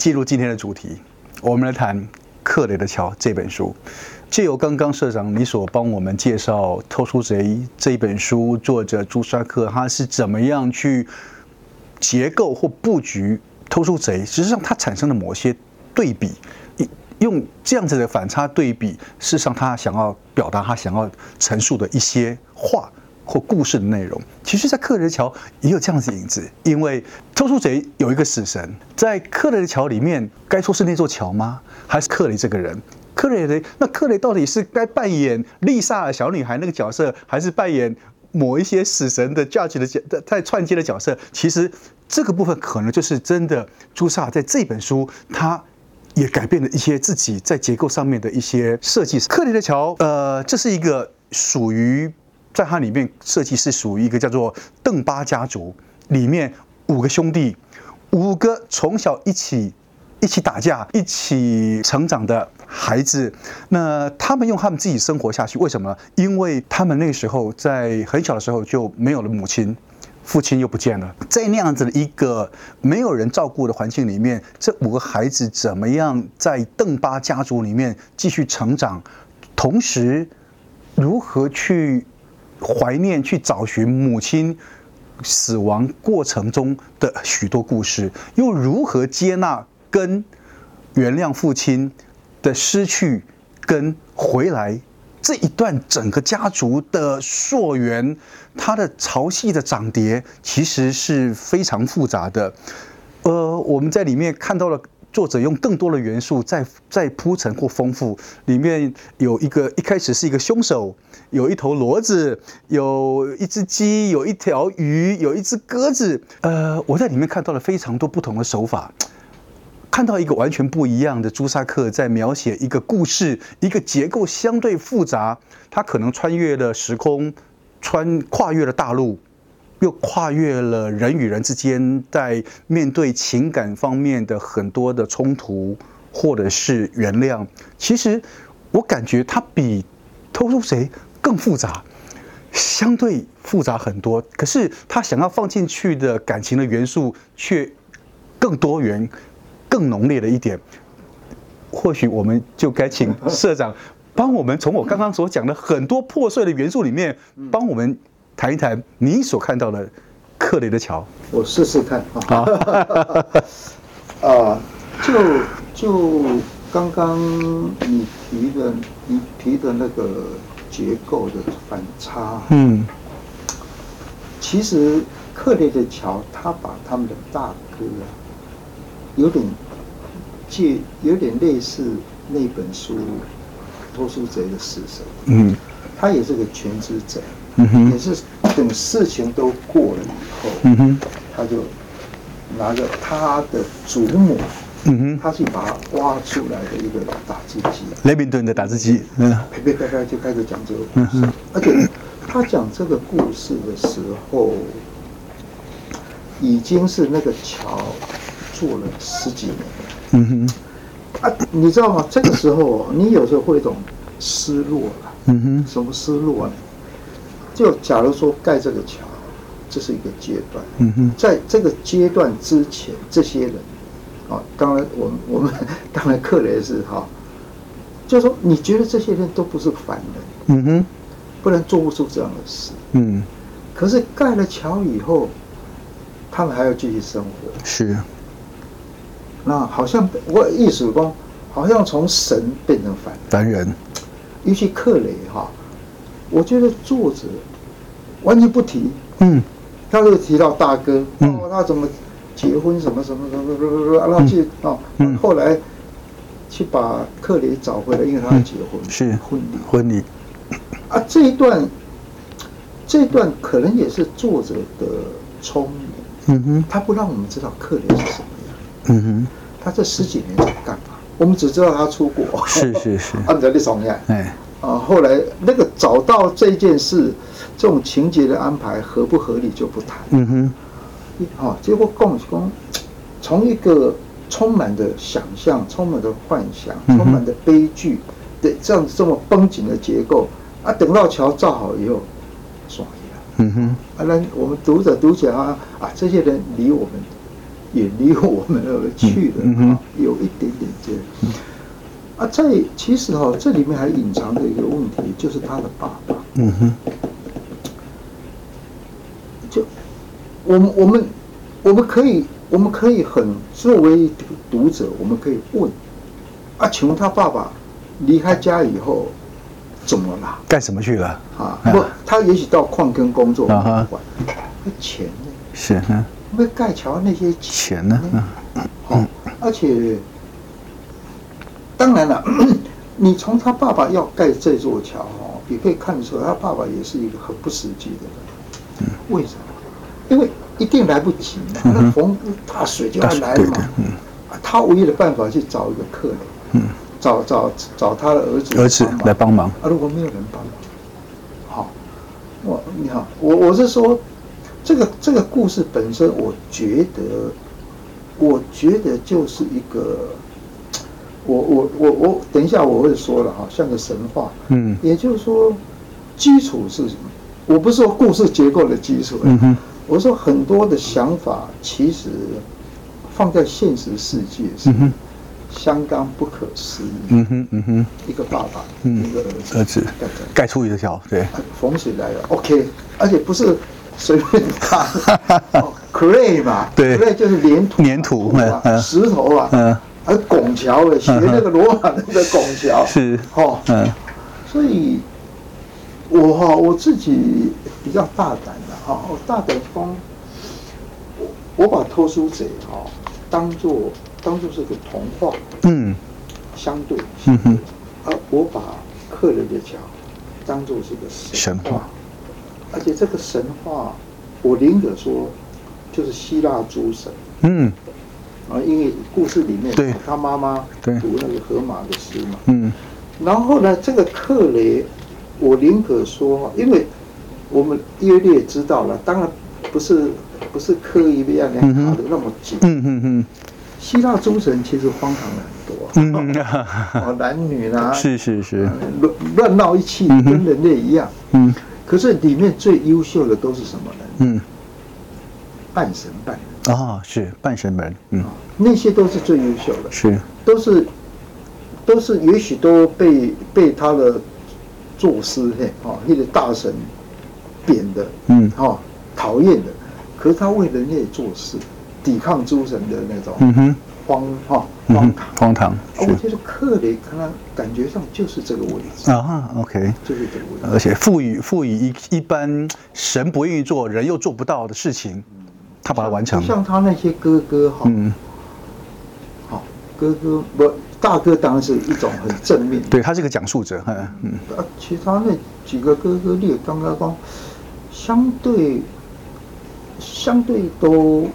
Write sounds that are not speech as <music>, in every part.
进入今天的主题，我们来谈《克雷的桥》这本书。借由刚刚社长你所帮我们介绍《偷书贼》这本书，作者朱沙克他是怎么样去结构或布局《偷书贼》，实际上他产生了某些对比，用这样子的反差对比，事实上他想要表达他想要陈述的一些话或故事的内容，其实，在《克雷的桥》也有这样子影子，因为偷书贼有一个死神，在《克雷的桥》里面，该说是那座桥吗？还是克雷这个人？克雷的，那克雷到底是该扮演丽莎小女孩那个角色，还是扮演某一些死神的 judge 的角在串接的角色？其实这个部分可能就是真的。朱萨在这本书，他也改变了一些自己在结构上面的一些设计。克雷的桥，呃，这是一个属于在它里面设计是属于一个叫做邓巴家族里面五个兄弟，五个从小一起。一起打架、一起成长的孩子，那他们用他们自己生活下去，为什么？因为他们那时候在很小的时候就没有了母亲，父亲又不见了，在那样子的一个没有人照顾的环境里面，这五个孩子怎么样在邓巴家族里面继续成长，同时如何去怀念、去找寻母亲死亡过程中的许多故事，又如何接纳？跟原谅父亲的失去，跟回来这一段整个家族的溯源，他的潮汐的涨跌其实是非常复杂的。呃，我们在里面看到了作者用更多的元素在在铺陈或丰富。里面有一个一开始是一个凶手，有一头骡子，有一只鸡，有一条鱼，有一只鸽子。呃，我在里面看到了非常多不同的手法。看到一个完全不一样的朱萨克在描写一个故事，一个结构相对复杂，他可能穿越了时空，穿跨越了大陆，又跨越了人与人之间在面对情感方面的很多的冲突，或者是原谅。其实我感觉他比偷书贼更复杂，相对复杂很多。可是他想要放进去的感情的元素却更多元。更浓烈的一点，或许我们就该请社长帮我们从我刚刚所讲的很多破碎的元素里面，帮我们谈一谈你所看到的克雷的桥。我试试看啊。<laughs> 啊，就就刚刚你提的，你提的那个结构的反差，嗯，其实克雷的桥，他把他们的大哥啊。有点借，有点类似那本书《偷书贼的死神》。嗯，他也是个全知者，嗯，也是等事情都过了以后，嗯哼，他就拿着他的祖母，嗯哼，他去把它挖出来的一个打字机，雷明顿的打字机，嗯，呸呸呸呸，就开始讲这个故事。嗯、而且他讲这个故事的时候，已经是那个桥。做了十几年了，嗯哼，啊，你知道吗？这个时候，你有时候会一种失落了，嗯哼，什么失落呢？就假如说盖这个桥，这是一个阶段，嗯哼，在这个阶段之前，这些人，啊，当然我们 <laughs> 我们当然克雷是哈，就是说你觉得这些人都不是凡人，嗯哼，不然做不出这样的事，嗯，可是盖了桥以后，他们还要继续生活，是。那好像我意思说，好像从神变成凡凡人。尤其克雷哈，我觉得作者完全不提。嗯，他就提到大哥，哦，他怎么结婚什么什么什么什么什么，然后去哦，后来去把克里找回来，因为他要结婚，是。婚礼。婚礼。啊，这一段这一段可能也是作者的聪明。嗯哼，他不让我们知道克里是什么样。嗯哼，他这十几年在干嘛？我们只知道他出国，是是是，<laughs> 按照你所讲，哎，啊，后来那个找到这件事，这种情节的安排合不合理就不谈。嗯哼，好，结果共工从一个充满的想象、充满的幻想、充满的悲剧的这样这么绷紧的结构啊，等到桥造好以后，爽了。嗯哼，啊，那我们读者读起来啊，啊，这些人离我们。也离我们而去了，嗯嗯、有一点点这样。啊，在其实哈、哦，这里面还隐藏着一个问题，就是他的爸爸。嗯哼。就我们我们我们可以我们可以很作为读者，我们可以问啊，请问他爸爸离开家以后怎么了？干什么去了？啊，不，他也许到矿坑工作，啊哈，那钱呢？是嗯。为盖桥那些钱呢？嗯，好，而且当然了，<coughs> 你从他爸爸要盖这座桥哦，也可以看得出来，他爸爸也是一个很不实际的人。为什么？因为一定来不及，那逢大水就要来了嘛。他唯一的办法去找一个客人，嗯，找找找他的儿子儿子来帮忙。啊，如果没有人帮忙，好，我你好，我我是说。这个这个故事本身，我觉得，我觉得就是一个，我我我我等一下我会说了哈，像个神话，嗯，也就是说，基础是什么？我不是说故事结构的基础，嗯哼，我说很多的想法其实放在现实世界是相当不可思议，嗯哼嗯哼，一个爸爸，嗯，一个儿子，盖出一个桥，对，风水来了，OK，而且不是。随便看，<laughs> clay 嘛，对，clay 就是粘土，粘土，石头啊，嗯，而拱桥的，学那个罗马那个拱桥，<laughs> 是，哦，嗯，所以，我哈我自己比较大胆的哈，我大胆方，我我把偷书贼哈当做当做是个童话，嗯，相对，嗯。哼，而我把客人的桥当做是个神话。而且这个神话，我宁可说，就是希腊诸神。嗯。啊，因为故事里面，对，他妈妈读那个荷马的诗嘛。嗯。然后呢，这个克雷，我宁可说，因为我们约略知道了，当然不是不是刻意的要卡的那么紧。嗯嗯嗯。希腊诸神其实荒唐了很多。嗯。<laughs> 哦，男女 <laughs> 啦。是是是。乱乱闹一气，跟人类一样。嗯。可是里面最优秀的都是什么人？嗯，半神半人啊、哦，是半神门，嗯，那些都是最优秀的，是都是都是也许都被被他的作诗嘿，哦，那个大神贬的，嗯，哦，讨厌的，可是他为人类做事，抵抗诸神的那种，嗯哼。荒哈荒唐，荒唐。我觉得克雷可能感觉上就是这个位置啊。OK，就是这个位置。而且赋予赋予一一般神不愿意做，人又做不到的事情，他把它完成。像他那些哥哥哈，嗯，好哥哥不大哥当然是一种很正面。对，他是个讲述者，嗯嗯。啊，其他那几个哥哥，你刚刚说，相对相对都。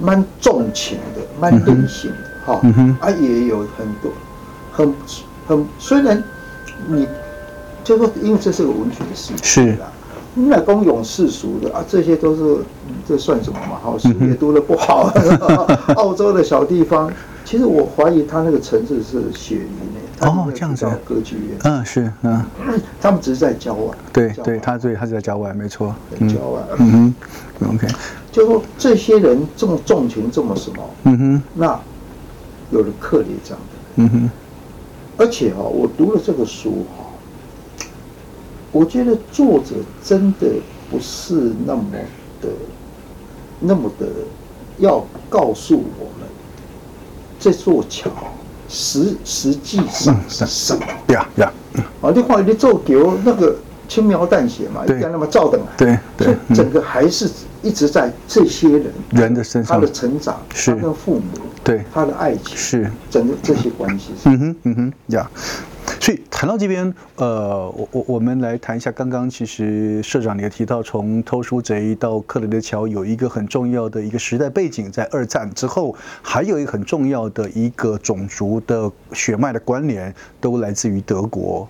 蛮重情的，蛮任性的，哈、啊，也有很多，很很，虽然你就说，因为这是个文学的世界啦，是，你来公勇世俗的啊，这些都是，嗯、这算什么嘛？好，书也读得不好，嗯、<laughs> 澳洲的小地方，其实我怀疑他那个城市是雪梨呢，哦，这样子，歌剧院，嗯，是，嗯，<clears throat> 他们只是在郊外，对对，他对，他是在郊外，没错，在郊外，嗯哼，OK。就说这些人这么重情，这么什么？嗯哼。那有了克里这样的，嗯哼。而且哈，我读了这个书哈，我觉得作者真的不是那么的、那么的要告诉我们这座桥实实际上是什么？呀呀。啊，你话你做桥那个。轻描淡写嘛，一样那么照的嘛。对，所以整个还是一直在这些人人的身上，他的成长，他的父母，对他的爱情，是整个这些关系。嗯哼，嗯哼，呀。所以谈到这边，呃，我我我们来谈一下，刚刚其实社长你也提到，从偷书贼到克雷的桥，有一个很重要的一个时代背景，在二战之后，还有一个很重要的一个种族的血脉的关联，都来自于德国。